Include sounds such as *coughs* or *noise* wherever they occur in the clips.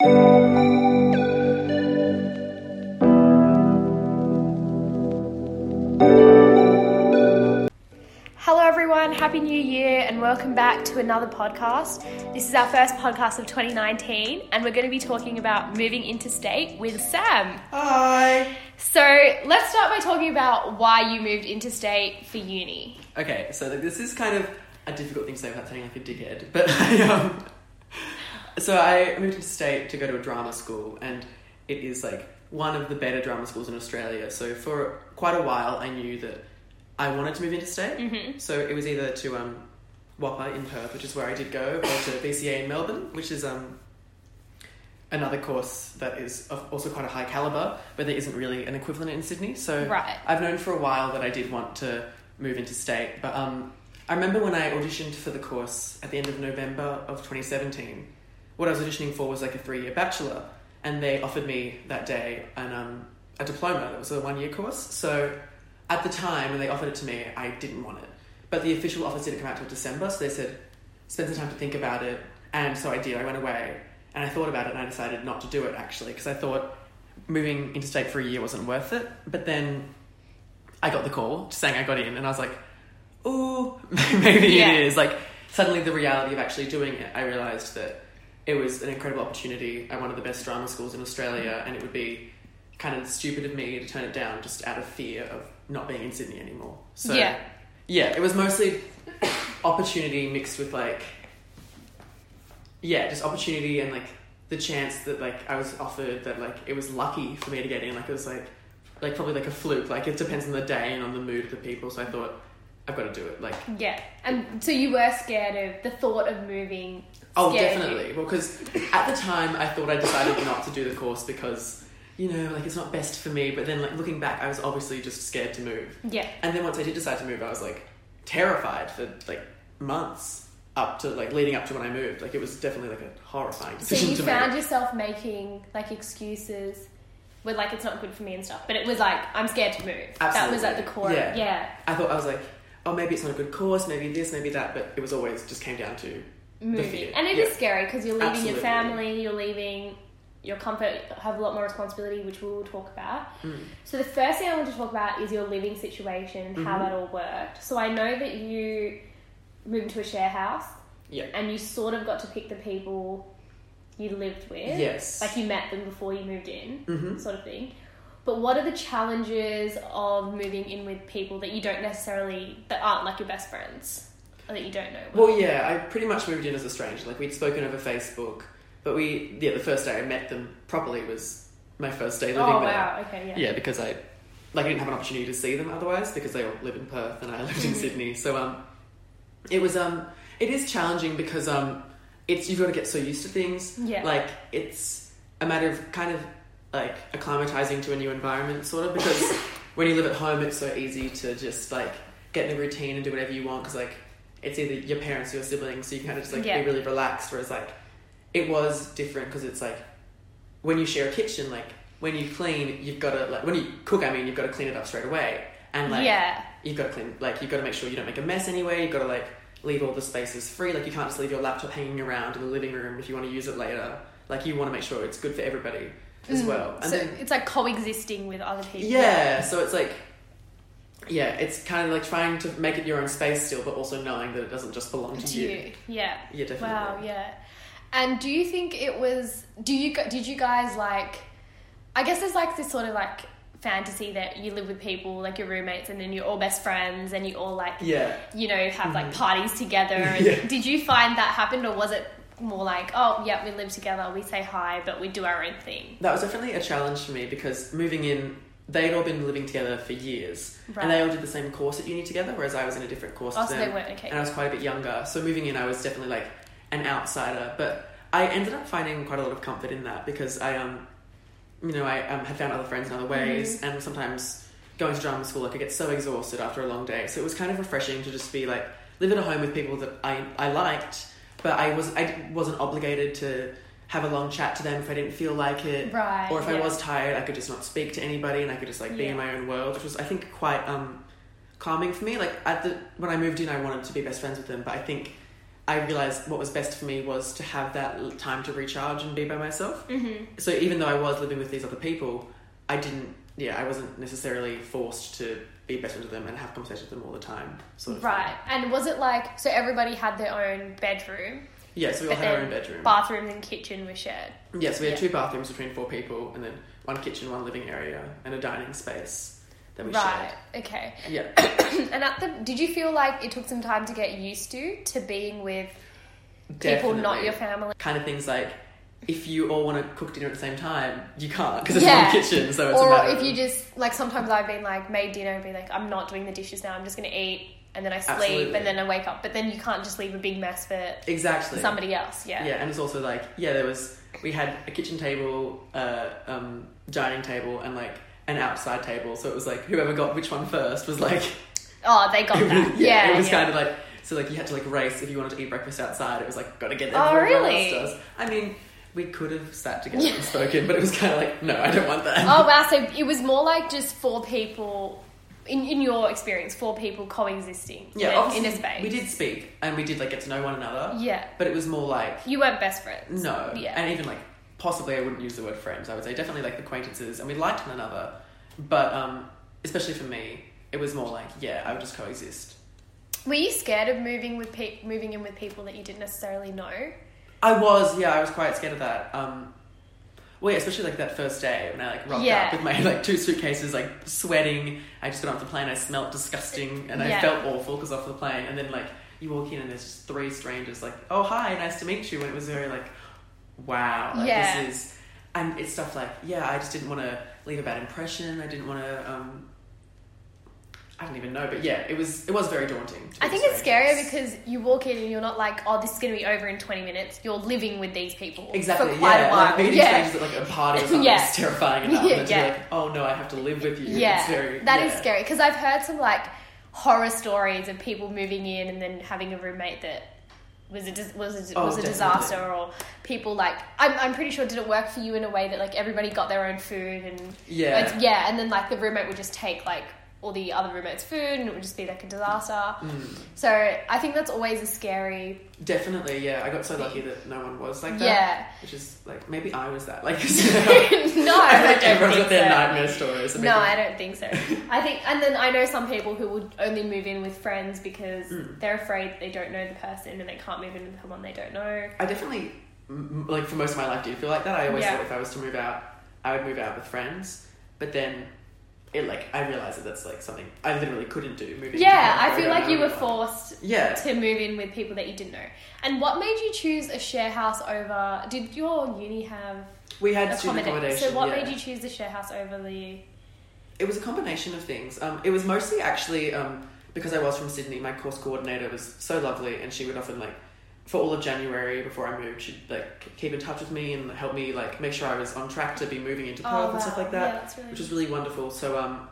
Hello, everyone. Happy New Year, and welcome back to another podcast. This is our first podcast of 2019, and we're going to be talking about moving interstate with Sam. Hi. So, let's start by talking about why you moved interstate for uni. Okay, so like, this is kind of a difficult thing to say without sounding like a dickhead, but *laughs* I um, so I moved into state to go to a drama school, and it is like one of the better drama schools in Australia. So for quite a while, I knew that I wanted to move into state. Mm-hmm. So it was either to um, WAPA in Perth, which is where I did go, or to VCA in Melbourne, which is um, another course that is also quite a high caliber, but there isn't really an equivalent in Sydney. So Right. I've known for a while that I did want to move into state, but um, I remember when I auditioned for the course at the end of November of 2017. What I was auditioning for was like a three-year bachelor, and they offered me that day an um, a diploma. That was a one-year course. So at the time when they offered it to me, I didn't want it, but the official offer didn't come out till December. So they said, spend some time to think about it, and so I did. I went away and I thought about it, and I decided not to do it actually because I thought moving interstate for a year wasn't worth it. But then I got the call saying I got in, and I was like, "Oh, *laughs* maybe Yeah. it is." Like suddenly, the reality of actually doing it, I realized that it was an incredible opportunity at one of the best drama schools in Australia, and it would be kind of stupid of me to turn it down just out of fear of not being in Sydney anymore. So Yeah. yeah, it was mostly opportunity mixed with like yeah, just opportunity and like the chance that like I was offered that like it was lucky for me to get in. Like it was like like probably like a fluke. Like it depends on the day and on the mood of the people. So I thought I've got to do it. Like Yeah. And so you were scared of the thought of moving. Oh, definitely. Well, because at the time I thought I decided not to do the course because you know like it's not best for me. But then like looking back, I was obviously just scared to move. Yeah. And then once I did decide to move, I was like terrified for like months up to like leading up to when I moved. Like it was definitely like a horrifying So you found yourself making like excuses with like it's not good for me and stuff, but it was like I'm scared to move. That was at the core. Yeah. yeah. I thought I was like, oh, maybe it's not a good course, maybe this, maybe that, but it was always just came down to moving. fear. And it is Yeah. scary because you're leaving your family, you're leaving your comfort, have a lot more responsibility, which we will talk about. Mm. So the first thing I want to talk about is your living situation, and how that all worked. So I know that you moved into a share house, yeah, and you sort of got to pick the people you lived with. yes, Like you met them before you moved in, hmm sort of thing. But what are the challenges of moving in with people that you don't necessarily that aren't like your best friends that you don't know? Well, yeah, I pretty much moved in as a stranger. Like we'd spoken over Facebook, but we yeah, the first day I met them properly was my first day living oh there. wow, okay, yeah. Yeah, because I like I didn't have an opportunity to see them otherwise because they all live in Perth and I lived in Mhm. Sydney. So um, it was um, it is challenging because um, it's you've got to get so used to things. Yeah. Like it's a matter of kind of like acclimatizing to a new environment, sort of because *laughs* when you live at home, it's so easy to just like get in the routine and do whatever you want because like it's either your parents or your siblings, so you kind of just like Yeah. be really relaxed. Whereas like it was different because it's like when you share a kitchen, like when you clean, you've got to like when you cook. I mean, you've got to clean it up straight away, and like yeah. you've got to clean, like you've got to make sure you don't make a mess anyway. You've got to like leave all the spaces free. Like you can't just leave your laptop hanging around in the living room if you want to use it later. Like you want to make sure it's good for everybody as Mm. well. And so then it's like coexisting with other people. yeah, so it's like yeah, it's kind of like trying to make it your own space still, but also knowing that it doesn't just belong to, To you. Yeah. Yeah, definitely. Wow, yeah. And do you think it was do you did you guys like I guess there's like this sort of like fantasy that you live with people like your roommates and then you're all best friends and you all like Yeah. you know have like Mhm. parties together and *laughs* Yeah. did you find that happened or was it more like oh yeah we live together we say hi but we do our own thing That was definitely a challenge for me because moving in, they'd all been living together for years, Right. and they all did the same course at uni together, whereas I was in a different course oh to so them, they weren't okay and I was quite a bit younger. So moving in, I was definitely like an outsider, but I ended up finding quite a lot of comfort in that because I um, you know, I um, had found other friends in other ways, Mm-hmm. and sometimes going to drama school, like I get so exhausted after a long day, so it was kind of refreshing to just be like live at a home with people that I I liked, but I was I wasn't obligated to have a long chat to them if I didn't feel like it. right Or if I was tired, I could just not speak to anybody and I could just like be Yeah. in my own world, which was I think quite um calming for me. Like at the when I moved in, I wanted to be best friends with them, but I think I realized what was best for me was to have that time to recharge and be by myself. Mm-hmm. So even though I was living with these other people, I didn't. Yeah, I wasn't necessarily forced to be best friends with them and have conversations with them all the time. Sort of thing. Right. And was it like so everybody had their own bedroom, Yeah, so we all but had our own bedroom. bathrooms and kitchen were shared? yeah, so we had Yeah. two bathrooms between four people, and then one kitchen, one living area, and a dining space that we Right. Okay. Yeah, *coughs* and at the did you feel like it took some time to get used to to being with people not your family? Kind of things like if you all want to cook dinner at the same time, you can't because it's Yeah. one kitchen. So it's Or if you just like sometimes I've been like made dinner and be like I'm not doing the dishes now. I'm just gonna eat and then I sleep Absolutely. and then I wake up. But then you can't just leave a big mess for exactly somebody else. Yeah, Yeah. and it's also like yeah, there was we had a kitchen table, uh, um, dining table, and like an outside table. So it was like whoever got which one first was like Oh, they got *laughs* was- that. yeah. it was yeah. kind of like so like you had to like race if you wanted to eat breakfast outside. It was like got to get there. Oh, really? does. I mean, we could have sat together and *laughs* spoken, but it was kind of like no, I don't want that. Oh wow! *laughs* So it was more like just four people, in in your experience, four people coexisting. yeah, in, obviously in a space. we did speak and we did like get to know one another, Yeah, but it was more like you weren't best friends. No. Yeah. And even like possibly I wouldn't use the word friends. I would say definitely like acquaintances and we liked one another. But um especially for me, it was more like, yeah, I would just coexist. Were you scared of moving with pe- moving in with people that you didn't necessarily know? I was, yeah, I was quite scared of that. Um well, yeah, especially like that first day when I like rocked Yeah. up with my like two suitcases, like sweating. I just got off the plane. I smelt disgusting, and I felt awful because off the plane. And then like you walk in and there's just three strangers, like, "Oh hi, nice to meet you." And it was very like, "Wow, like Yeah. this is," and it's stuff like, yeah, I just didn't want to leave a bad impression. I didn't want to. um I don't even know, but yeah, it was it was very daunting. I think it's scarier because you walk in and you're not like, oh, this is going to be over in 20 minutes. You're living with these people Exactly. for quite yeah. a while. Like meeting yeah. strangers at like a party or *laughs* something Yeah. is terrifying enough. Yeah, and *laughs* yeah. like, oh no, I have to live with you. Yeah, It's very, that is yeah. scary because I've heard some like horror stories of people moving in and then having a roommate that was a dis- was a, Oh, was a disaster or people like I'm I'm pretty sure it didn't work for you in a way that like everybody got their own food and Yeah. yeah and then like the roommate would just take like all the other roommates' food and it would just be like a disaster. Mm. So I think that's always a scary Definitely, yeah. I got so lucky that no one was like that. yeah. Which is like maybe I was that. Like *laughs* *laughs* no, I don't *laughs* everyone's got their so. nightmare stories. No, I don't think so. I think, and then I know some people who would only move in with friends because Mm. they're afraid they don't know the person and they can't move in with someone they don't know. I definitely like for most of my life did feel like that. I always Yeah. thought if I was to move out, I would move out with friends. But then it like I realized that that's like something I literally couldn't do. Moving. Yeah, I feel like you were forced Yeah. to move in with people that you didn't know. And what made you choose a share house over? Did your uni have We had student accommodation? accommodation. So what yeah. made you choose the share house over the? It was a combination of things. Um, it was mostly actually um, because I was from Sydney. My course coordinator was so lovely, and she would often like for all of January before I moved, she'd like keep in touch with me and help me like make sure I was on track to be moving into Perth and stuff like that, Oh, Yeah, really. which was really wonderful. So um,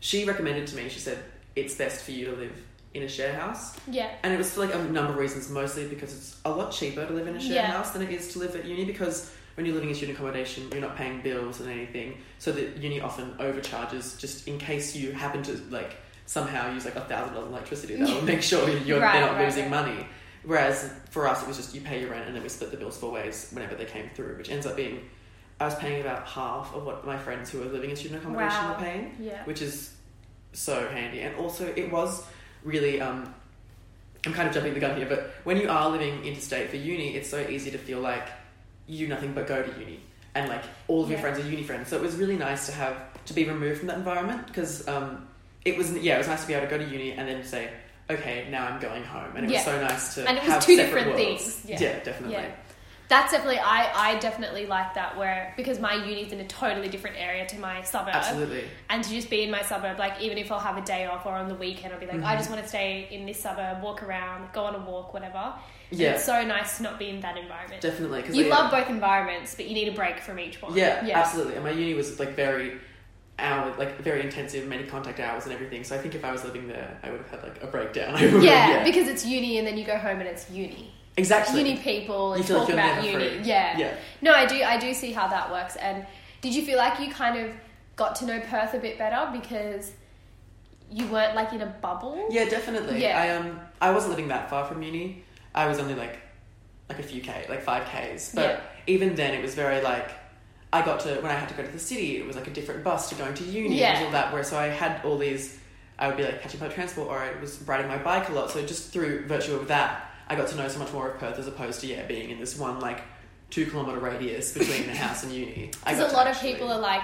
she recommended to me. She said it's best for you to live in a share house, yeah. and it was for like a number of reasons. Mostly because it's a lot cheaper to live in a share Yeah. house than it is to live at uni because when you're living in student accommodation, you're not paying bills and anything. So the uni often overcharges just in case you happen to like somehow use like a thousand dollars electricity. That will *laughs* make sure you're Right, they're not right, losing right. money. Whereas for us, it was just you pay your rent and then we split the bills four ways whenever they came through, which ends up being I was paying about half of what my friends who were living in student accommodation Wow. were paying Yeah. which is so handy. And also, it was really. Um, I'm kind of jumping the gun here, but when you are living interstate for uni, it's so easy to feel like you do nothing but go to uni, and like all of your friends are uni friends. So it was really nice to have to be removed from that environment because um, it was yeah, it was nice to be able to go to uni and then say, okay, now I'm going home, and it Yeah. was so nice to And it was have two separate different worlds. things. Yeah. definitely. Yeah. That's definitely I I definitely like that where because my uni's in a totally different area to my suburb. Absolutely. And to just be in my suburb, like even if I'll have a day off or on the weekend, I'll be like, I just mm-hmm. want to stay in this suburb, walk around, go on a walk, whatever. And Yeah, It's so nice to not be in that environment. definitely. Cause You yeah. love both environments, but you need a break from each one. Yeah, yeah. absolutely. And my uni was like very hour, like very intensive, many contact hours and everything. So I think if I was living there, I would have had like a breakdown. *laughs* Would- Yeah, because it's uni and then you go home and it's uni. exactly. Uni people and like talk you're about uni. free. Yeah. Yeah. No, I do I do see how that works. And did you feel like you kind of got to know Perth a bit better because you weren't like in a bubble? Yeah, definitely. Yeah. I um I wasn't living that far from uni, I was only like like a few k, like five k's. But Yeah. even then, it was very like I got to when I had to go to the city. It was like a different bus to going to uni Yeah. and all that. Where so I had all these. I would be like catching public transport, or I was riding my bike a lot. So just through virtue of that, I got to know so much more of Perth as opposed to yeah being in this one like two kilometer radius between the house and uni. Because a lot of people are like,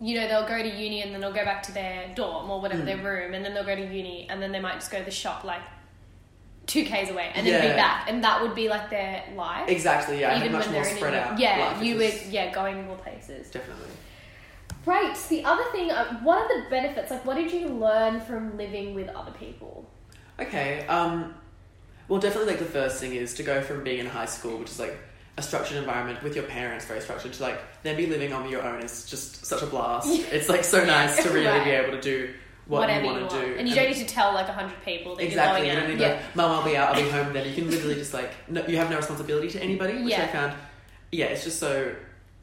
you know, they'll go to uni and then they'll go back to their dorm or whatever Mm. their room, and then they'll go to uni and then they might just go to the shop like two k's away and then Yeah. be back, and that would be like their life. exactly yeah. even much more in spread out. Yeah, you would yeah going more places. definitely. Right. The other thing, uh, what are the benefits? Like, what did you learn from living with other people? Okay. Um, well, definitely, like the first thing is to go from being in high school, which is like a structured environment with your parents, very structured, to like then be living on your own is just such a blast. *laughs* It's like so nice to really Right. be able to do what Whatever you want to do, and you don't need to tell like a hundred people that exactly. you're You going don't out. need yeah. like, mum, I'll be out, I'll be home. Then you can literally just like no, you have no responsibility to anybody, which I Yeah. found. Yeah, it's just so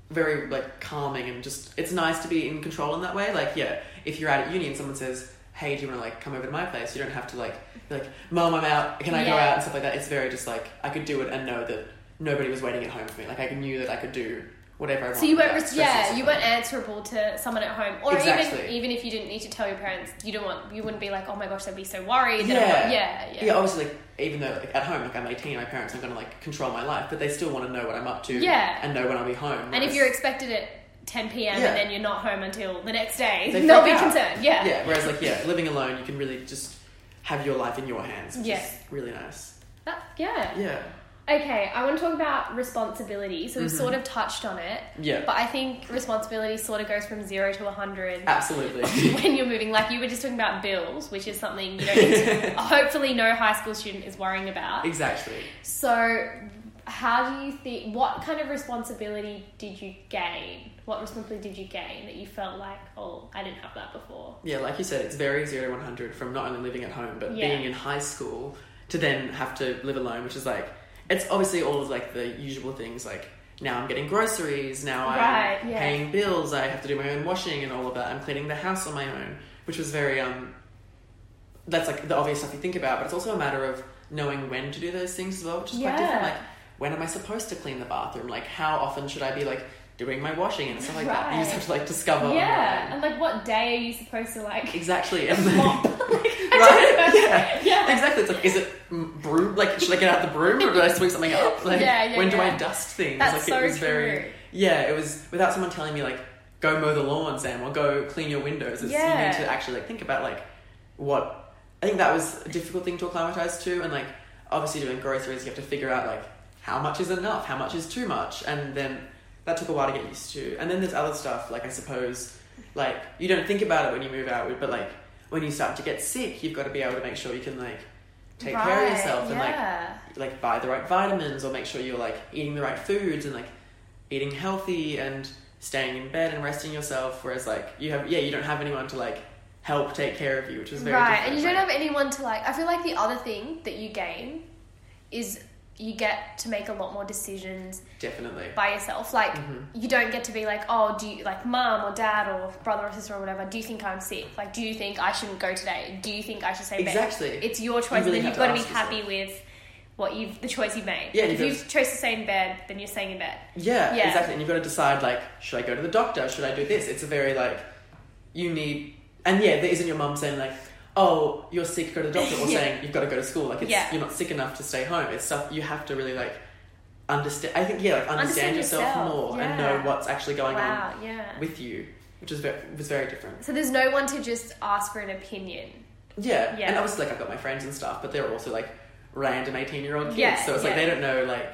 very like calming and just it's nice to be in control in that way. Like yeah, if you're out at uni and someone says, "Hey, do you want to like come over to my place?" You don't have to like be like, "Mom, I'm out. Can I go out?" and stuff like that. It's very just like I could do it and know that nobody was waiting at home for me. Like I knew that I could do whatever I wanted. So you weren't, res- yeah, you weren't answerable to someone at home, or Exactly. even even if you didn't need to tell your parents, you don't want, you wouldn't be like, oh my gosh, they'd be so worried. Yeah. yeah, yeah, Yeah, obviously, like, even though like, at home, like I'm 18, my parents are going to like control my life, but they still want to know what I'm up to, Yeah. and know when I'll be home. And if you're expected at 10 p.m. Yeah. and then you're not home until the next day, They *laughs* they'll be out. concerned. Yeah. yeah, whereas like yeah, living alone, you can really just have your life in your hands, which Yeah. is really nice. That- yeah. Yeah, Okay, I want to talk about responsibility. So we've Mhm. sort of touched on it, yeah, but I think responsibility sort of goes from zero to 100 absolutely. *laughs* when you're moving. Like you were just talking about bills, which is something you don't need to, hopefully no high school student is worrying about. exactly. So, how do you think? What kind of responsibility did you gain? What responsibility did you gain that you felt like, oh, I didn't have that before? Yeah, like you said, it's very zero to 100 from not only living at home, but Yeah. being in high school to then have to live alone, which is like, it's obviously all of like the usual things like now I'm getting groceries, now I'm Right, yeah. paying bills, I have to do my own washing and all of that. I'm cleaning the house on my own, which was very, um, that's like the obvious stuff you think about, but it's also a matter of knowing when to do those things as well, which is quite different. Like, when am I supposed to clean the bathroom? Like, how often should I be like doing my washing and stuff like that? You just have to like discover. yeah, and like, what day are you supposed to like Exactly. *laughs* And then? *laughs* right? *laughs* Yeah. Yeah. Exactly. It's like, is it broom? Like, should I get out the broom or do I sweep something up? Like, Yeah, yeah, when do. I dust things? That's like, so it was true. very. Yeah, it was without someone telling me like, go mow the lawn, Sam, or go clean your windows. It's, Yeah. You need to actually like think about like what. I think that was a difficult thing to acclimatize to, and like obviously doing groceries, you have to figure out like how much is enough, how much is too much, and then that took a while to get used to. And then there's other stuff like I suppose like you don't think about it when you move out, but like when you start to get sick, you've got to be able to make sure you can like take care of yourself and like yeah. like buy the right vitamins or make sure you're like eating the right foods and like eating healthy and staying in bed and resting yourself. Whereas like you have yeah you don't have anyone to like help take care of you, which is very right, and you don't have anyone to like. I feel like the other thing that you gain is you get to make a lot more decisions definitely by yourself. Like Mhm. you don't get to be like, oh, do you like mom or dad or brother or sister or whatever? Do you think I'm sick? Like, do you think I shouldn't go today? Do you think I should stay in bed? exactly It's your choice, really and then you've got to be ask happy yourself. with what you've the choice you've made. Yeah, Like, you if you've chose to stay in bed, then you're staying in bed. yeah, Yeah. exactly and you've got to decide like should I go to the doctor? Should I do this? It's a very like you need and yeah there isn't your mum saying like oh you're sick go to the doctor or *laughs* Yeah. saying you've got to go to school like it's Yeah. you're not sick enough to stay home it's stuff you have to really like understand I think yeah like understand, Understand yourself, yourself, more and know what's actually going wow, yeah. on with you which is very, was very different So there's no one to just ask for an opinion. yeah. Yeah. and obviously like I've got my friends and stuff but they're also like random 18 year old kids Yeah, so it's like yeah. they don't know like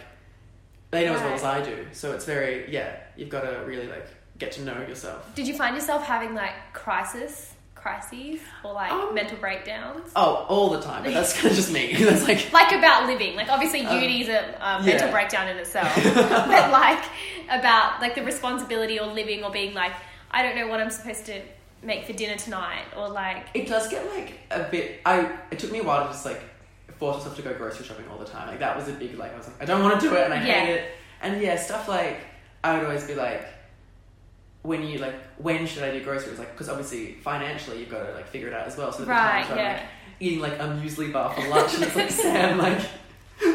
they know as well as I do so it's very yeah you've got to really like get to know yourself Did you find yourself having like crisis, crises, or like Um, mental breakdowns? oh all the time but that's kind of just me *laughs* that's like Like about living, like obviously Um, uni's a um, yeah. mental breakdown in itself, *laughs* but like about like the responsibility or living or being like, I don't know what I'm supposed to make for dinner tonight, or like, It does get like a bit. I it took me a while to just like force myself to go grocery shopping all the time. Like that was a big like I was like I don't want to do it and I Yeah. hate it. And yeah, stuff like I would always be like, when you like when should I do groceries? Like because obviously financially you've got to like figure it out as well. So right, where I'm yeah. like eating like a muesli bar for lunch and it's like Sam *laughs* like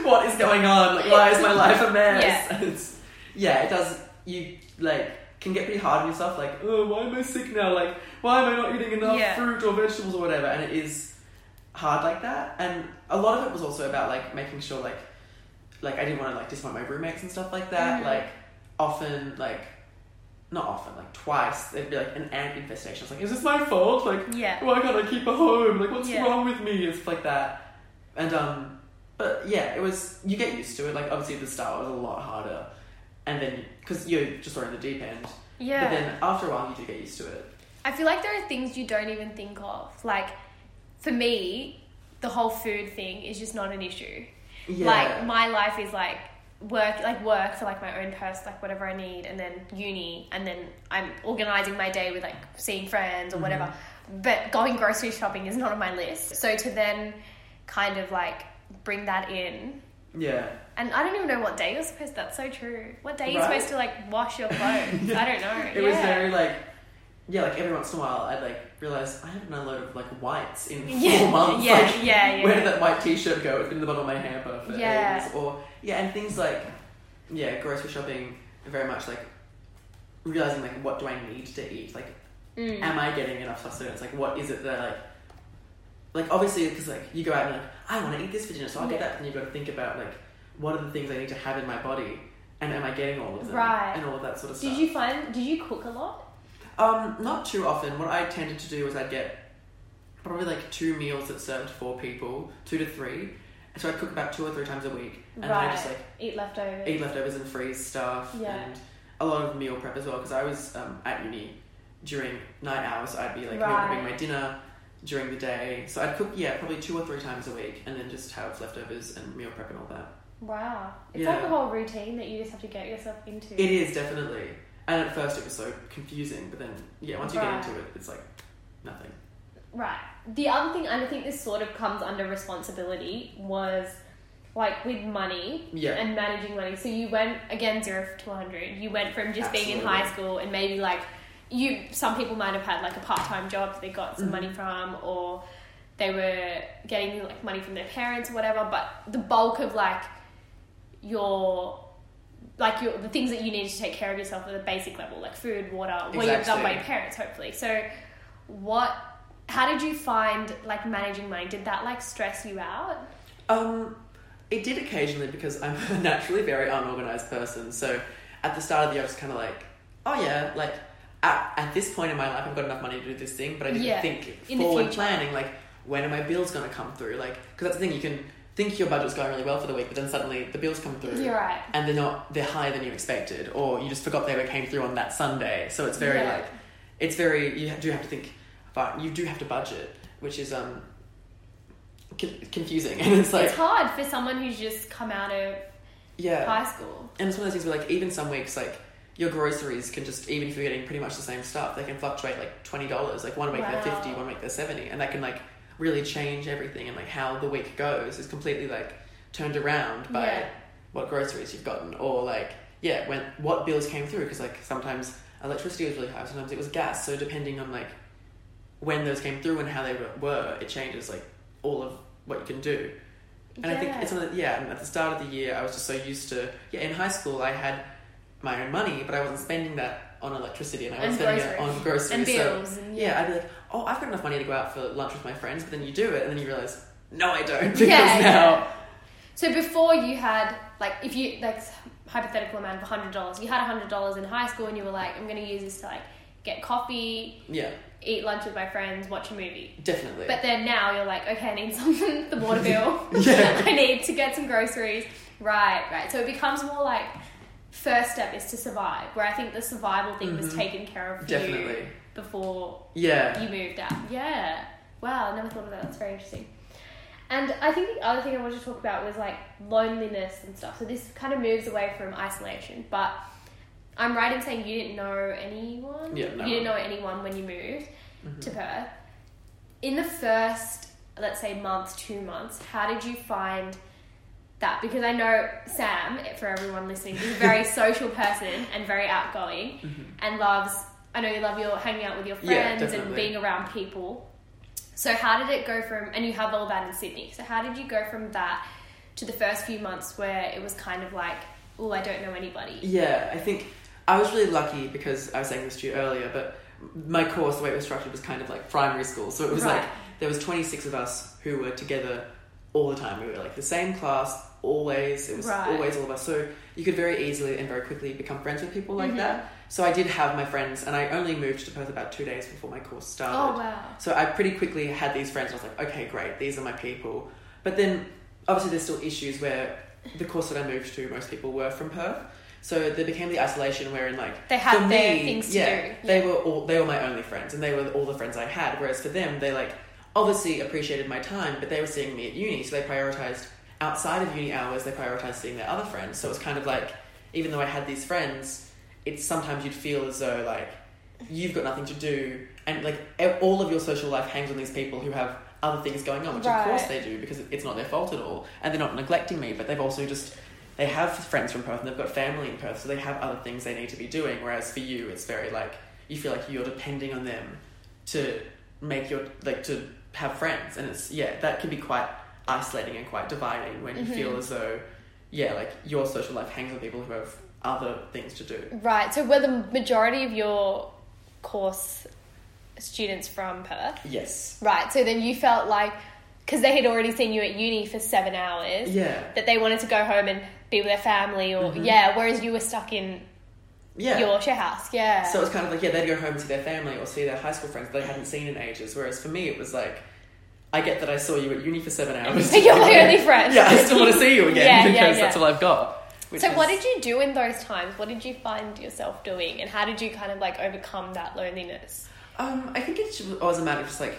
what is going on? Like, why is my life a *laughs* mess? Yeah. *laughs* It's, yeah, it does. You like can get pretty hard on yourself. Like, oh, why am I sick now? Like, why am I not eating enough Yeah. fruit or vegetables or whatever? And it is hard like that. And a lot of it was also about like making sure like, like I didn't want to like disappoint my roommates and stuff like that. Mhm. Like, often like. Not often, like twice, there'd be like an ant infestation. I was like, is this my fault? Like, Yeah. why can't I keep a home? Like, what's Yeah. wrong with me? It's like that. And um, but yeah, it was. You get used to it. Like, obviously, at the start was a lot harder, and then because you're just on the deep end. Yeah. But then after a while, you do get used to it. I feel like there are things you don't even think of. Like, for me, the whole food thing is just not an issue. Yeah. Like, my life is like work, like work for like my own purse, like whatever I need, and then uni, and then I'm organizing my day with like seeing friends or whatever. Mm-hmm. But going grocery shopping is not on my list. So to then kind of like bring that in. yeah. And I don't even know what day you're supposed. That's so true. What day you're supposed to like wash your *laughs* clothes? I don't know. It yeah. was very like. Yeah, like every once in a while, I'd like realize I haven't done a load of like whites in four months. yeah, like, yeah, yeah. Where did that white T-shirt go? It's been in the bottom of my hamper for Yeah. ages. Or yeah, and things like yeah, grocery shopping. Very much like realizing like what do I need to eat? Like, Mm. am I getting enough sustenance? Like, what is it that like? Like obviously, because like you go out and you're like I want to eat this for dinner, so I'll get that. And you've got to think about like what are the things I need to have in my body, and am I getting all of them? Right. And all of that sort of stuff. Did you find? Did you cook a lot? Um, not too often. What I tended to do was I'd get probably like two meals that served four people, two to three. So I'd cook about two or three times a week, and then I just like Eat leftovers. eat leftovers and freeze stuff, Yeah. and a lot of meal prep as well. Because I was um, at uni during night hours, I'd be like meal Right. prepping my dinner during the day. So I'd cook yeah probably two or three times a week, and then just have leftovers and meal prep and all that. Wow. It's Yeah. like a whole routine that you just have to get yourself into. It is definitely. And at first it was so confusing, but then yeah, once you Right. get into it, it's like nothing. Right. The other thing, and I think this sort of comes under responsibility, was like with money Yeah. and managing money. So you went again zero to one hundred. You went from just being in high school and maybe like you. Some people might have had like a part time job they got some Mhm. money from, or they were getting like money from their parents or whatever. But the bulk of like your like your the things that you need to take care of yourself at the basic level, like food, water, what you've done by your parents, hopefully. So, what? How did you find like managing money? Did that like stress you out? Um, it did occasionally because I'm *laughs* a naturally very unorganized person. So at the start of the year, I was kind of like, oh yeah, like at, at this point in my life, I've got enough money to do this thing, but I didn't Yeah, think in forward planning, like when are my bills going to come through? Like, because that's the thing, you can think your budget's going really well for the week, but then suddenly the bills come through. You're right. And they're not, they're higher than you expected, or you just forgot they ever came through on that Sunday. So it's very Yeah. like, it's very, you do have to think, but you do have to budget, which is, um, confusing. *laughs* And it's like, it's hard for someone who's just come out of yeah. high school. And it's one of those things where, like, even some weeks, like, your groceries can just, even if you're getting pretty much the same stuff, they can fluctuate like $20. Like, one week Wow. they're 50 one week they're 70 And that can, like, really change everything. And, like, how the week goes is completely, like, turned around by Yeah. what groceries you've gotten. Or, like, yeah, when what bills came through. Because, like, sometimes electricity was really high, sometimes it was gas. So, depending on, like, when those came through and how they were, it changes, like, all of what you can do. And I think it's the, yeah, at the start of the year, I was just so used to, yeah, in high school, I had my own money, but I wasn't spending that on electricity and I was And spending groceries. it on groceries. and So, bills and yeah, I'd be like, oh, I've got enough money to go out for lunch with my friends, but then you do it, and then you realize, no, I don't, *laughs* because Yeah, now, yeah. So before you had like if you like hypothetical amount of hundred dollars, you had hundred dollars in high school and you were like, I'm gonna use this to like get coffee, yeah, eat lunch with my friends, watch a movie. definitely. But then now you're like, okay, I need *laughs* something, the water *laughs* bill. Yeah. I need to get some groceries. Right, right. So it becomes more like first step is to survive, where I think the survival thing was Mhm. taken care of for Definitely. you before yeah, you moved out. Yeah. Wow, I never thought of that. That's very interesting. And I think the other thing I wanted to talk about was like loneliness and stuff. So this kind of moves away from isolation, but I'm right in saying you didn't know anyone. Yeah, no you didn't know anyone when you moved Mhm. to Perth. In the first, let's say, month, two months, how did you find that? Because I know Sam, for everyone listening, is a very *laughs* social person and very outgoing Mhm. and loves, I know you love your hanging out with your Yeah, friends and being around people. So how did it go from, and you have all that in Sydney, so how did you go from that to the first few months where it was kind of like, oh, I don't know anybody? Yeah, I think I was really lucky because I was saying this to you earlier, but my course, the way it was structured, was kind of like primary school. So it was Right. like there was 26 of us who were together all the time. We were like the same class, always. It was Right. always all of us. So you could very easily and very quickly become friends with people like Mhm. that. So I did have my friends, and I only moved to Perth about two days before my course started. Oh wow. So I pretty quickly had these friends. I was like, okay, great, these are my people. But then, obviously, there's still issues where the course that I moved to, most people were from Perth. So there became the isolation wherein, like, They had for their me, things to yeah, do. they were all they were my only friends, and they were all the friends I had. Whereas for them, they like obviously appreciated my time, but they were seeing me at uni, so they prioritized outside of uni hours. They prioritized seeing their other friends. So it was kind of like, even though I had these friends, it's sometimes you'd feel as though like you've got nothing to do, and like all of your social life hangs on these people who have other things going on, which of course they do because it's not their fault at all, and they're not neglecting me, but they've also just they have friends from Perth and they've got family in Perth, so they have other things they need to be doing. Whereas for you, it's very like you feel like you're depending on them to make your like to have friends, and it's yeah that can be quite isolating and quite dividing when you Mhm. feel as though yeah like your social life hangs on people who have other things to do. Right. So were the majority of your course students from Perth? Yes. Right. So then you felt like because they had already seen you at uni for seven hours Yeah. that they wanted to go home and be with their family or Mhm. yeah, whereas you were stuck in Yeah. your share house. Yeah. So it was kind of like yeah, they'd go home to their family or see their high school friends that they hadn't seen in ages. Whereas for me, it was like, I get that I saw you at uni for seven hours. *laughs* You're my *laughs* only friend. Yeah, I still want to see you again Yeah, yeah, *laughs* because yeah. that's all I've got. Which so is- what did you do in those times? What did you find yourself doing, and how did you kind of like overcome that loneliness? Um, I think it was a matter of just like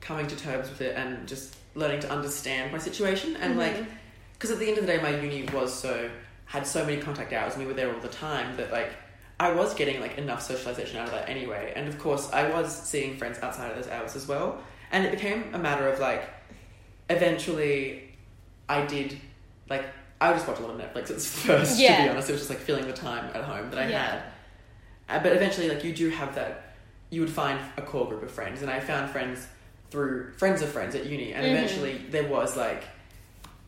coming to terms with it and just learning to understand my situation and like Mhm. because at the end of the day, my uni was so had so many contact hours and we were there all the time that like I was getting like enough socialization out of that anyway. And of course, I was seeing friends outside of those hours as well. And it became a matter of like eventually I did like I just watched a lot of Netflix at first. To be honest, it was just like filling the time at home that I Yeah. had. Uh, but eventually, like you do have that. You would find a core group of friends, and I found friends through friends of friends at uni, and Mhm. eventually there was like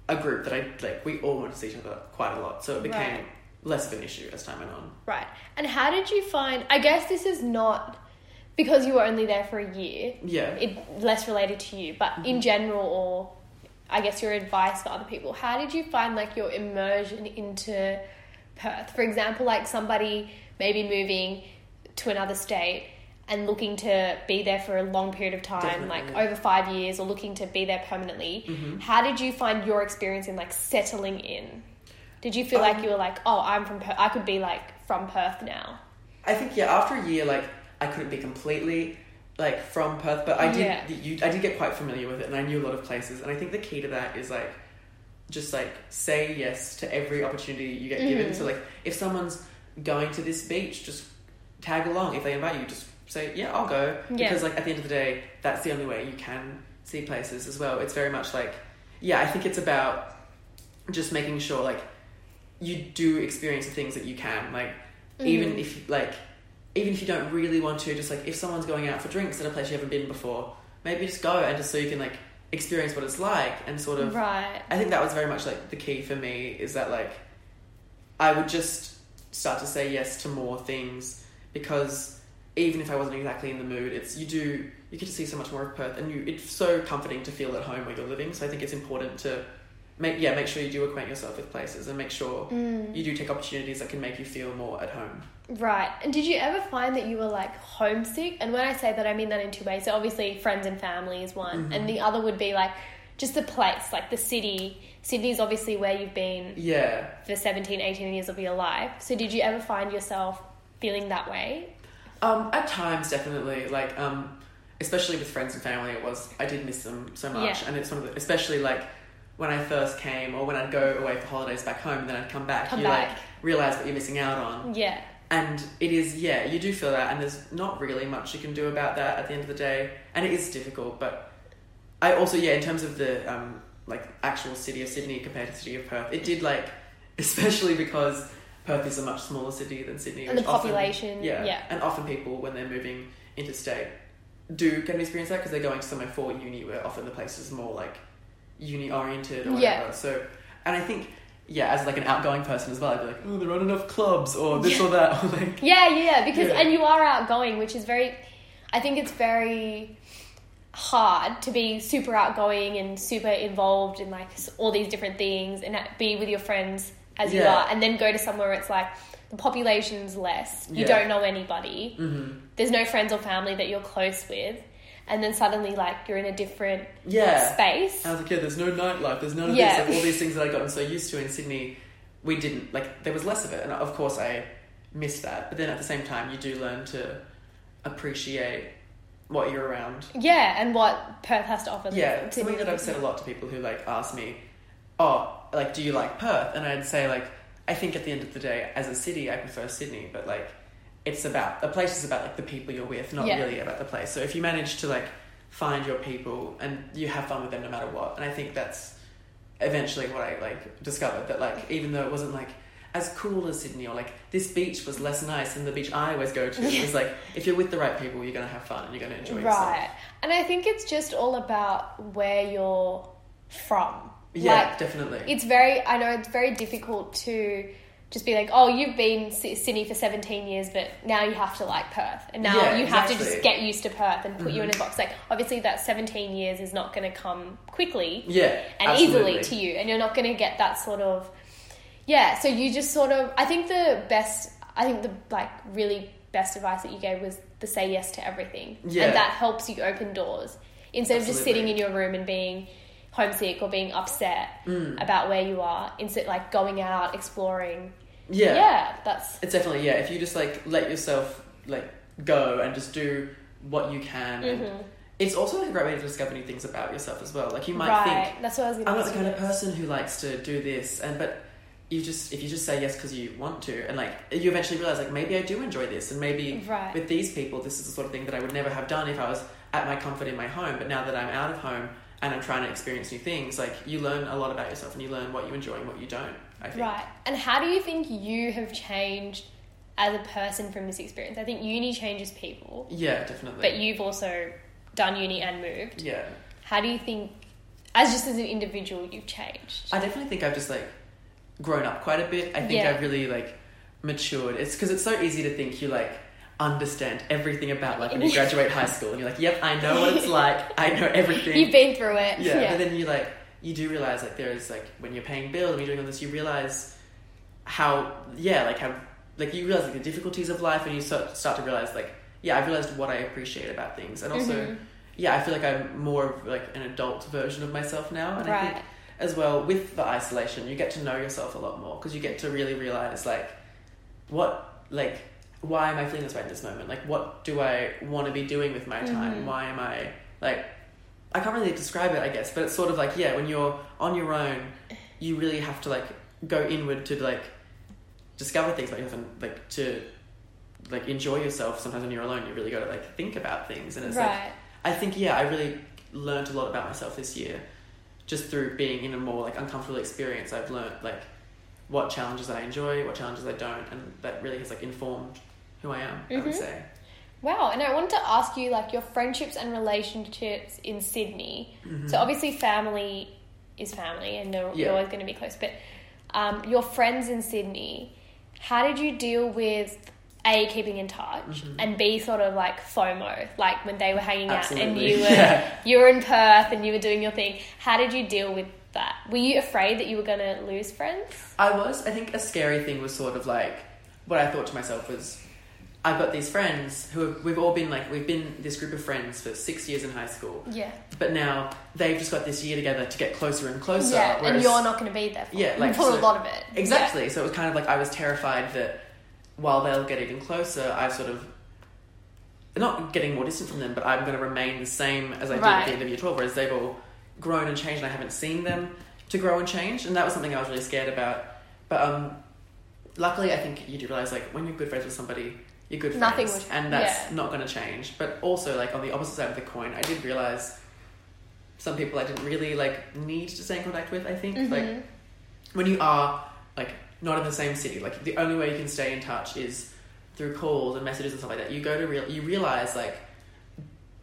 a group that I like. We all wanted to see each other quite a lot, so it became Right. less of an issue as time went on. Right. And how did you find? I guess this is not because you were only there for a year. Yeah, It less related to you, but in general, or I guess your advice for other people. How did you find like your immersion into Perth? For example, like somebody maybe moving to another state and looking to be there for a long period of time, Definitely, like over five years, or looking to be there permanently. Mhm. How did you find your experience in like settling in? Did you feel like Um, you were like, oh, I'm from Perth. I could be like from Perth now. I think yeah. After a year, like I couldn't be completely like from Perth, but I did. Yeah. You, I did get quite familiar with it, and I knew a lot of places. And I think the key to that is like just like say yes to every opportunity you get given. Mhm. So like if someone's going to this beach, just tag along. If they invite you, just say yeah, I'll go. Yeah. Because like at the end of the day, that's the only way you can see places as well. It's very much like yeah. I think it's about just making sure like you do experience the things that you can like even Mhm. if like even if you don't really want to just like if someone's going out for drinks at a place you haven't been before maybe just go and just so you can like experience what it's like and sort of Right. i think that was very much like the key for me is that like i would just start to say yes to more things because even if i wasn't exactly in the mood it's you do you get to see so much more of perth and you it's so comforting to feel at home where you're living so i think it's important to make yeah make sure you do acquaint yourself with places and make sure Mm. you do take opportunities that can make you feel more at home Right. And did you ever find that you were like homesick? And when I say that, I mean that in two ways. So obviously, friends and family is one, Mhm. and the other would be like just the place, like the city. Sydney's obviously where you've been Yeah. for 17, 18 years of your life. So did you ever find yourself feeling that way? Um, at times, definitely. Like, um, especially with friends and family, it was I did miss them so much, Yeah. and it's one of the, especially like when I first came, or when I'd go away for holidays back home, and then I'd come back. Come you like realize what you're missing out on, Yeah. And it is yeah, you do feel that, and there's not really much you can do about that at the end of the day, and it is difficult. But I also yeah, in terms of the um, like actual city of Sydney compared to the city of Perth, it did like, *laughs* especially because. Perth is a much smaller city than Sydney, And the which often- population, yeah, yeah. and often people when they're moving interstate do get an experience that because they're going to somewhere for uni where often the place is more like uni oriented or Yeah. whatever. So and I think yeah, as like an outgoing person as well, I'd be like, oh, there aren't enough clubs or this Yeah. or that. Or like, *laughs* Yeah, yeah, because Yeah. and you are outgoing, which is very. I think it's very hard to be super outgoing and super involved in like all these different things and be with your friends as you are, and then go to somewhere where it's like the population's less, you Yeah. don't know anybody, mhm. there's no friends or family that you're close with, and then suddenly like you're in a different yeah. space. I was like, yeah, there's no nightlife, there's none of Yeah. this, like all these things that I'd gotten so used to in Sydney, we didn't, like, there was less of it. And of course, I missed that. But then at the same time, you do learn to appreciate what you're around. Yeah, and what Perth has to offer. Yeah, to something me. that I've said a lot to people who, like, ask me, oh, like, do you like Perth? And I'd say, like, I think at the end of the day, as a city, I prefer Sydney, but, like, it's about, the place is about, like, the people you're with, not Yeah. really about the place. So if you manage to, like, find your people and you have fun with them no matter what, and I think that's eventually what I like discovered that like even though it wasn't like as cool as Sydney or like this beach was less nice than the beach I always go to. It was like if you're with the right people, you're gonna have fun and you're gonna enjoy yourself. Right. And I think it's just all about where you're from. Yeah, Like, definitely. it's very, I know it's very difficult to just be like, oh, you've been Sydney for 17 years, but now you have to like Perth. And now Yeah, you have to just get used to Perth and put you in a Mhm. box. Like, obviously, that 17 years is not going to come quickly yeah, and absolutely. easily to you, and you're not going to get that sort of yeah. So you just sort of I think the best I think the like really best advice that you gave was the say yes to everything, Yeah. and that helps you open doors instead of just sitting in your room and being homesick or being upset Mm. about where you are. Instead, like going out exploring. Yeah. yeah that's It's definitely yeah. If you just like let yourself like go and just do what you can, and Mhm. it's also like a great way to discover new things about yourself as well. Like you might right. think that's what I was to I'm not the kind of person who likes to do this, and but you just if you just say yes because you want to, and like you eventually realize like maybe I do enjoy this, and maybe Right. with these people this is the sort of thing that I would never have done if I was at my comfort in my home. But now that I'm out of home and I'm trying to experience new things, like you learn a lot about yourself, and you learn what you enjoy and what you don't. I think. Right. And how do you think you have changed as a person from this experience? I think uni changes people. Yeah, definitely. But you've also done uni and moved. yeah, How do you think, as just as an individual, you've changed? I definitely think I've just like grown up quite a bit. I think Yeah. I've really like matured. It's because it's so easy to think you like understand everything about like when you *laughs* graduate high school and you're like, yep, I know what it's *laughs* like. I know everything. You've been through it. yeah, but then you like you do realize like there's like when you're paying bills and you're doing all this, you realize how yeah like how like you realize like the difficulties of life and you start start to realize like yeah I've realized what I appreciate about things and also Mhm. yeah I feel like I'm more of like an adult version of myself now and I think as well with the isolation you get to know yourself a lot more because you get to really realize like what like why am I feeling this way in this moment like what do I want to be doing with my time Mhm. why am I like I can't really describe it I guess but it's sort of like yeah when you're on your own you really have to like go inward to like discover things about yourself and like to like enjoy yourself sometimes when you're alone you really got to like think about things and it's like. I think yeah, I really learned a lot about myself this year, just through being in a more like uncomfortable experience. I've learned like what challenges I enjoy, what challenges I don't, and that really has like informed who I am. I would Mhm. say. Wow. And I wanted to ask you, like, your friendships and relationships in Sydney. Mhm. So obviously, family is family, and they're, Yeah. you're always going to be close. But um, your friends in Sydney, how did you deal with a keeping in touch Mhm. and b sort of like FOMO, like when they were hanging out and you *laughs* were Yeah. you were in Perth and you were doing your thing? How did you deal with that? Were you afraid that you were going to lose friends? I was. I think a scary thing was sort of like what I thought to myself was. I've got these friends who have, we've all been like we've been this group of friends for six years in high school, Yeah, but now they've just got this year together to get closer and closer. yeah, and you're not going to be there. For, Yeah, *laughs* like, for a lot of it. Exactly. So it was kind of like I was terrified that while they'll get even closer, I sort of not getting more distant from them, but I'm going to remain the same as I did at the end of year twelve. Whereas they've all grown and changed, and I haven't seen them to grow and change, and that was something I was really scared about. But um, luckily, I think you do realize like when you're good friends with somebody, you're good friends, Nothing and that's yeah. not going to change. But also, like on the opposite side of the coin, I did realize some people I didn't really like need to stay in contact with. I think Yeah. like mm-hmm. when you are like not in the same city, like the only way you can stay in touch is through calls and messages and stuff like that. You go to real, you realize like,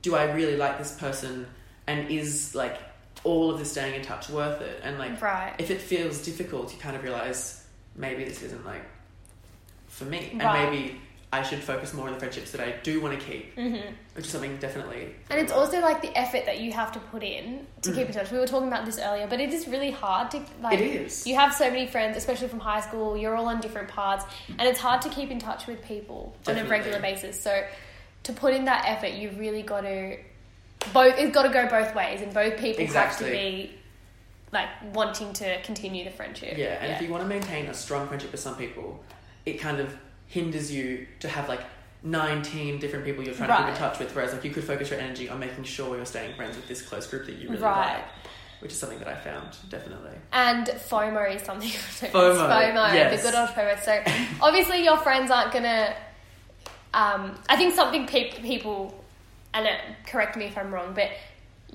do I really like this person, and is like all of this staying in touch worth it? And like, Right. if it feels difficult, you kind of realize maybe this isn't like for me, and maybe I should focus more on the friendships that I do want to keep, Mm-hmm. which is something definitely. And it's also like the effort that you have to put in to keep in touch. We were talking about this earlier, but it is really hard to like. Mm. It is. You have so many friends, especially from high school. You're all on different paths, and it's hard to keep in touch with people on a regular basis. So, to put in that effort, you've really got to both. It's got to go both ways, and both people Exactly. have to be like wanting to continue the friendship. Yeah, and if you want to maintain a strong friendship with some people, it kind of hinders you to have like 19 different people you're trying to keep in touch with, whereas like you could focus your energy on making sure you're staying friends with this close group that you really Right. like, which is something that I found definitely. And FOMO is something. *laughs* FOMO, FOMO, yes. the good old FOMO. So obviously your friends aren't gonna. Um, I think something pe- people, and uh, correct me if I'm wrong, but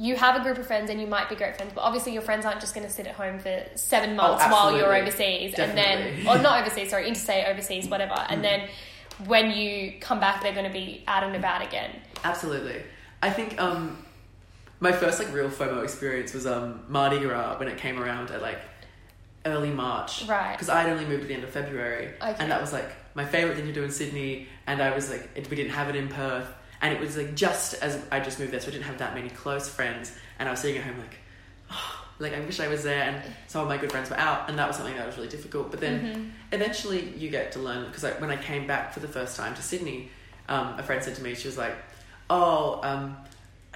you have a group of friends and you might be great friends, but obviously your friends aren't just going to sit at home for seven months while you're overseas, and then or not *laughs* overseas, sorry, interstate, overseas, whatever, and then when you come back, they're going to be out and about again. Absolutely. I think um, my first like real FOMO experience was um, Mardi Gras when it came around at like early March. Right. Because I'd only moved at the end of February. Okay. And that was like my favourite thing to do in Sydney. And I was like, it, we didn't have it in Perth. And it was like just as I just moved there, so I didn't have that many close friends. And I was sitting at home like, oh, like I wish I was there. And some of my good friends were out, and that was something that was really difficult. But then Mm-hmm. eventually you get to learn because when I came back for the first time to Sydney, um, a friend said to me, she was like, "Oh, um,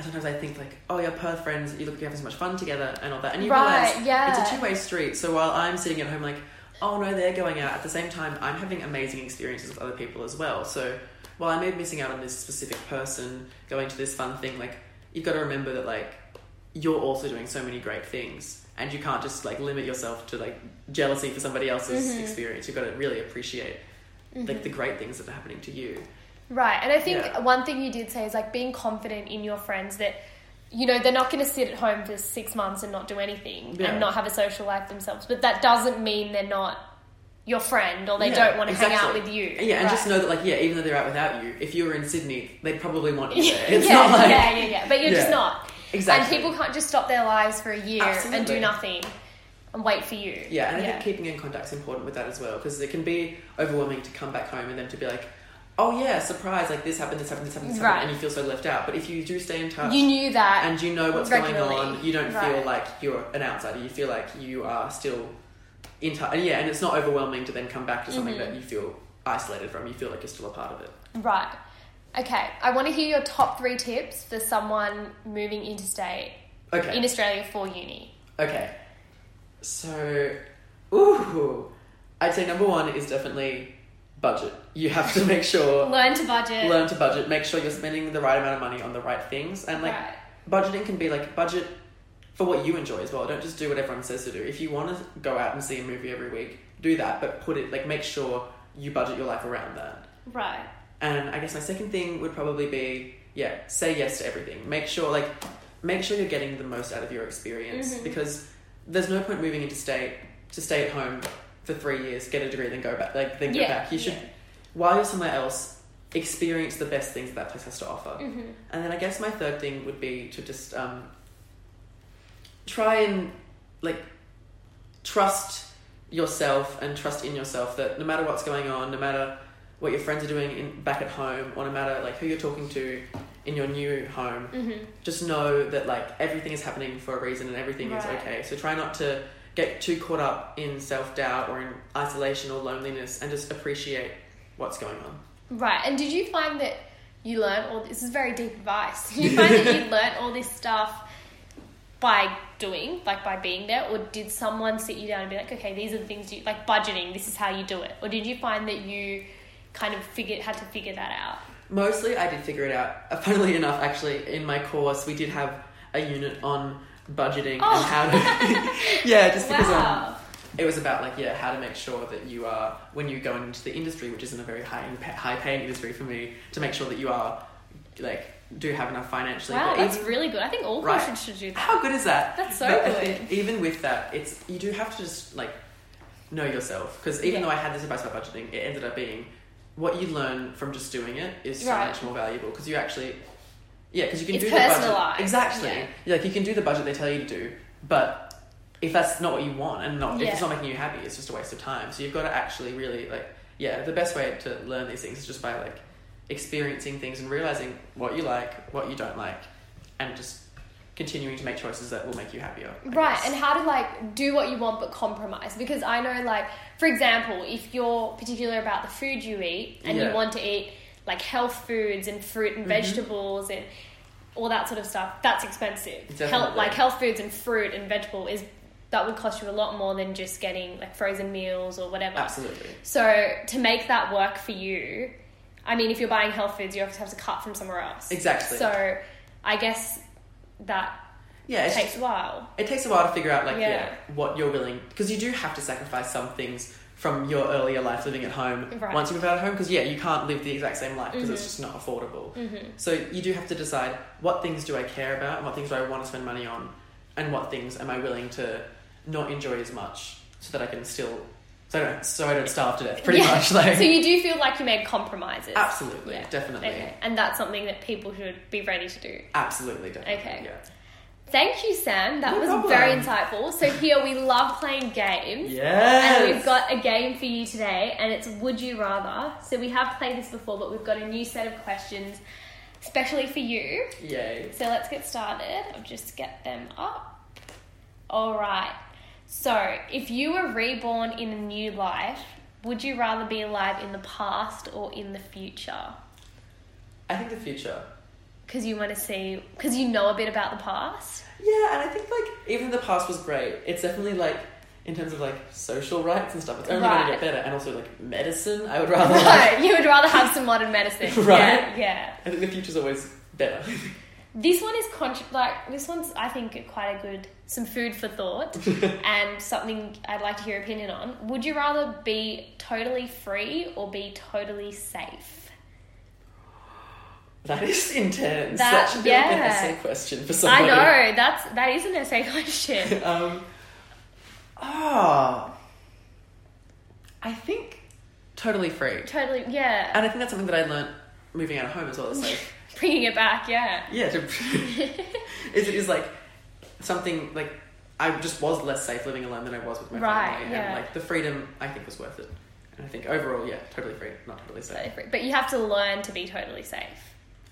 sometimes I think like, oh, your Perth friends, you look like you're having so much fun together and all that, and you Right, realize yeah. it's a two way street. So while I'm sitting at home like, oh no, they're going out at the same time, I'm having amazing experiences with other people as well. So while I may be missing out on this specific person going to this fun thing, like you've got to remember that like you're also doing so many great things. And you can't just like limit yourself to like jealousy for somebody else's Mhm. experience. You've got to really appreciate like the great things that are happening to you. Right. And I think Yeah. one thing you did say is like being confident in your friends that, you know, they're not going to sit at home for six months and not do anything Yeah. and not have a social life themselves. But that doesn't mean they're not your friend or they Yeah, don't want to hang out with you. Yeah, and just know that, like, yeah, even though they're out without you, if you were in Sydney, they'd probably want you *laughs* yeah, there. It's not like yeah, yeah, yeah. But you're just not. exactly. And people can't just stop their lives for a year and do nothing and wait for you. Yeah, and I think keeping in contact is important with that as well because it can be overwhelming to come back home and then to be like, oh yeah, surprise, like this happened, this happened, this happened, this Right. happened, and you feel so left out. But if you do stay in touch you knew that. and you know what's regularly. going on, you don't feel like you're an outsider. You feel like you are still in touch. And yeah, and it's not overwhelming to then come back to something Mhm. that you feel isolated from. You feel like you're still a part of it. Right. Okay. I want to hear your top three tips for someone moving interstate Okay. in Australia for uni. Okay. So, ooh, I'd say number one is definitely budget. You have to make sure *laughs* Learn to budget. learn to budget. Make sure you're spending the right amount of money on the right things, and like right. budgeting can be like budget for what you enjoy as well. Don't just do what everyone says to do. If you want to go out and see a movie every week, do that, but put it like make sure you budget your life around that. Right. And I guess my second thing would probably be yeah, say yes to everything. Make sure like make sure you're getting the most out of your experience Mhm. because there's no point moving into state to stay at home for three years, get a degree, then go back like then go Yeah, back. You should yeah. while you're somewhere else, experience the best things that, that place has to offer. hmm And then I guess my third thing would be to just um, try and like trust yourself and trust in yourself that no matter what's going on, no matter what your friends are doing in, back at home, or no matter like who you're talking to in your new home, hmm just know that like everything is happening for a reason and everything is okay. So try not to get too caught up in self doubt or in isolation or loneliness, and just appreciate what's going on. Right. And did you find that you learned all this is very deep advice. *laughs* Did you *laughs* find that you learned all this stuff by doing, like by being there, or did someone sit you down and be like, okay, these are the things you like budgeting, this is how you do it? Or did you find that you kind of figured had to figure that out? Mostly, I did figure it out. Uh, Funnily enough, actually, in my course, we did have a unit on budgeting Oh. and how to. *laughs* yeah, just because um, it was about like yeah, how to make sure that you are when you go into the industry, which isn't a very high high paying industry for me, to make sure that you are like do have enough financially. Wow, that's even- really good. I think all Right. courses should do that. how good is that? That's so But good. even with that, it's you do have to just like know yourself because even Yeah. though I had this advice about budgeting, it ended up being what you learn from just doing it is so Right. much more valuable because you actually yeah because you can It's do the budget exactly yeah. yeah. like you can do the budget they tell you to do But if that's not what you want and not if it's not making you happy, it's just a waste of time. So you've got to actually really like yeah, the best way to learn these things is just by like experiencing things and realizing what you like, what you don't like, and just continuing to make choices that will make you happier. I Right, guess. and how to like do what you want but compromise. Because I know, like, for example, if you're particular about the food you eat and Yeah. you want to eat like health foods and fruit and Mhm. vegetables and all that sort of stuff, that's expensive. Health, like health foods and fruit and vegetable is that would cost you a lot more than just getting like frozen meals or whatever. absolutely. So to make that work for you, I mean, if you're buying health foods, you have to have to cut from somewhere else. Exactly. So I guess that Yeah, it's takes just, a while. it takes a while to figure out like yeah, Yeah. what you're willing because you do have to sacrifice some things from your earlier life living at home Right. once you move out of home because yeah you can't live the exact same life because it's Mhm. just not affordable hmm so you do have to decide what things do i care about and what things do i want to spend money on and what things am i willing to not enjoy as much so that i can still so i don't, so I don't starve to death pretty Yeah. much like So you do feel like you made compromises. absolutely Yeah. definitely Okay. And that's something that people should be ready to do. absolutely definitely Okay. yeah Thank you, Sam. That No was problem. very insightful. So here we love playing games. yes And we've got a game for you today, and it's Would You Rather. So we have played this before, but we've got a new set of questions, especially for you. yay So let's get started. I'll just get them up. All right. So if you were reborn in a new life, would you rather be alive in the past or in the future? i think the future Because you want to see, because you know a bit about the past. Yeah, and I think like even the past was great. It's definitely like in terms of like social rights and stuff. It's only going to get better, and also like medicine. I would rather. *laughs* Like, No, you would rather have some modern medicine. *laughs* Right. Yeah, yeah. I think the future's always better. *laughs* This one is contr like this one's I think quite a good some food for thought *laughs* and something I'd like to hear your opinion on. Would you rather be totally free or be totally safe? that is intense. That- That, should be like an essay question for somebody. I know that's that is an essay *laughs* question. *laughs* um. Ah. I think totally free, totally, yeah. and I think that's something that I learned moving out of home as well. It's like Bringing it back, yeah. yeah, to, is it is like something like I just was less safe living alone than I was with my Right, family, yeah. and like the freedom I think was worth it. And I think overall, yeah, totally free, not totally safe. Totally free. But you have to learn to be totally safe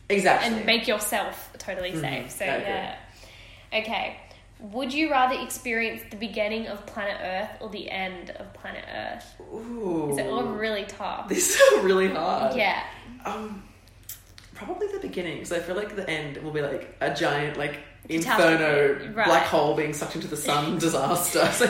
Exactly. and make yourself totally Mhm, safe. So I agree. yeah. Okay. Would you rather experience the beginning of planet Earth or the end of planet Earth? Ooh, Is it all really tough? this *laughs* is really hard. Yeah. Um, probably the beginning, because I feel like the end will be like a giant like inferno right. black hole being sucked into the sun *laughs* disaster. So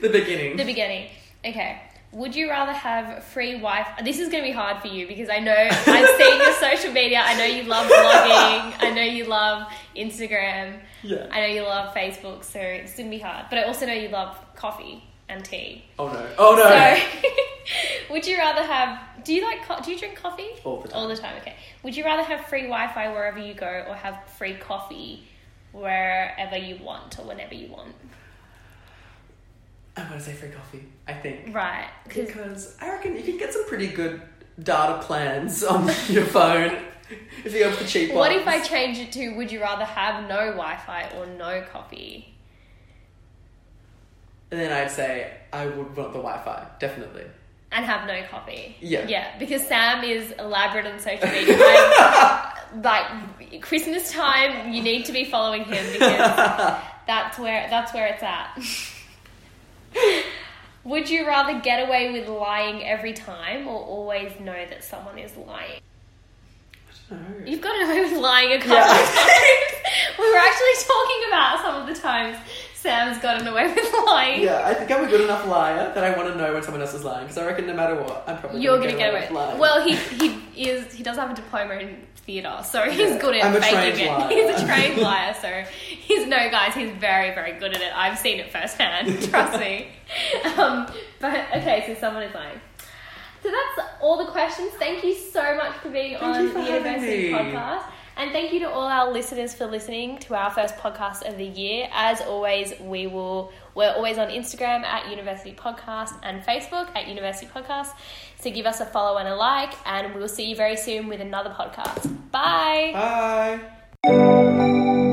the beginning. The beginning. Okay. Would you rather have free Wi-Fi? This is going to be hard for you because I know *laughs* I've seen your social media. I know you love blogging. I know you love Instagram. yeah. I know you love Facebook. So it's going to be hard. But I also know you love coffee and tea. Oh no. Oh no. So, *laughs* would you rather have? Do you like? Co- do you drink coffee? All the time. All the time. Okay. Would you rather have free Wi-Fi wherever you go, or have free coffee wherever you want or whenever you want? I'm gonna say free coffee. I think. Right. Because I reckon you can get some pretty good data plans on *laughs* your phone if you go for the cheap one. What ones. if I change it to would you rather have no Wi-Fi or no coffee? And then I'd say I would want the Wi-Fi, definitely. And have no coffee. Yeah. Yeah, because Sam is elaborate on social media. *laughs* Like Christmas time, you need to be following him because *laughs* that's where that's where it's at. *laughs* Would you rather get away with lying every time or always know that someone is lying? You've gotten away with lying a couple Yeah. of times. *laughs* We were actually talking about some of the times Sam's gotten away with lying. Yeah, I think I'm a good enough liar that I want to know when someone else is lying because I reckon no matter what, I'm probably You're gonna gonna get away. with lying. Well, he he is he does have a diploma in theatre, so he's Yeah. good at I'm faking it. *laughs* He's a trained liar, so he's no guys. He's very very good at it. I've seen it firsthand. *laughs* Trust me. Um, but okay, so someone is lying. So that's all the questions. Thank you so much for being Thank on for the University me. Podcast. And thank you to all our listeners for listening to our first podcast of the year. As always, we will we're always on Instagram at University Podcast and Facebook at University Podcast. So give us a follow and a like, and we'll see you very soon with another podcast. Bye. Bye.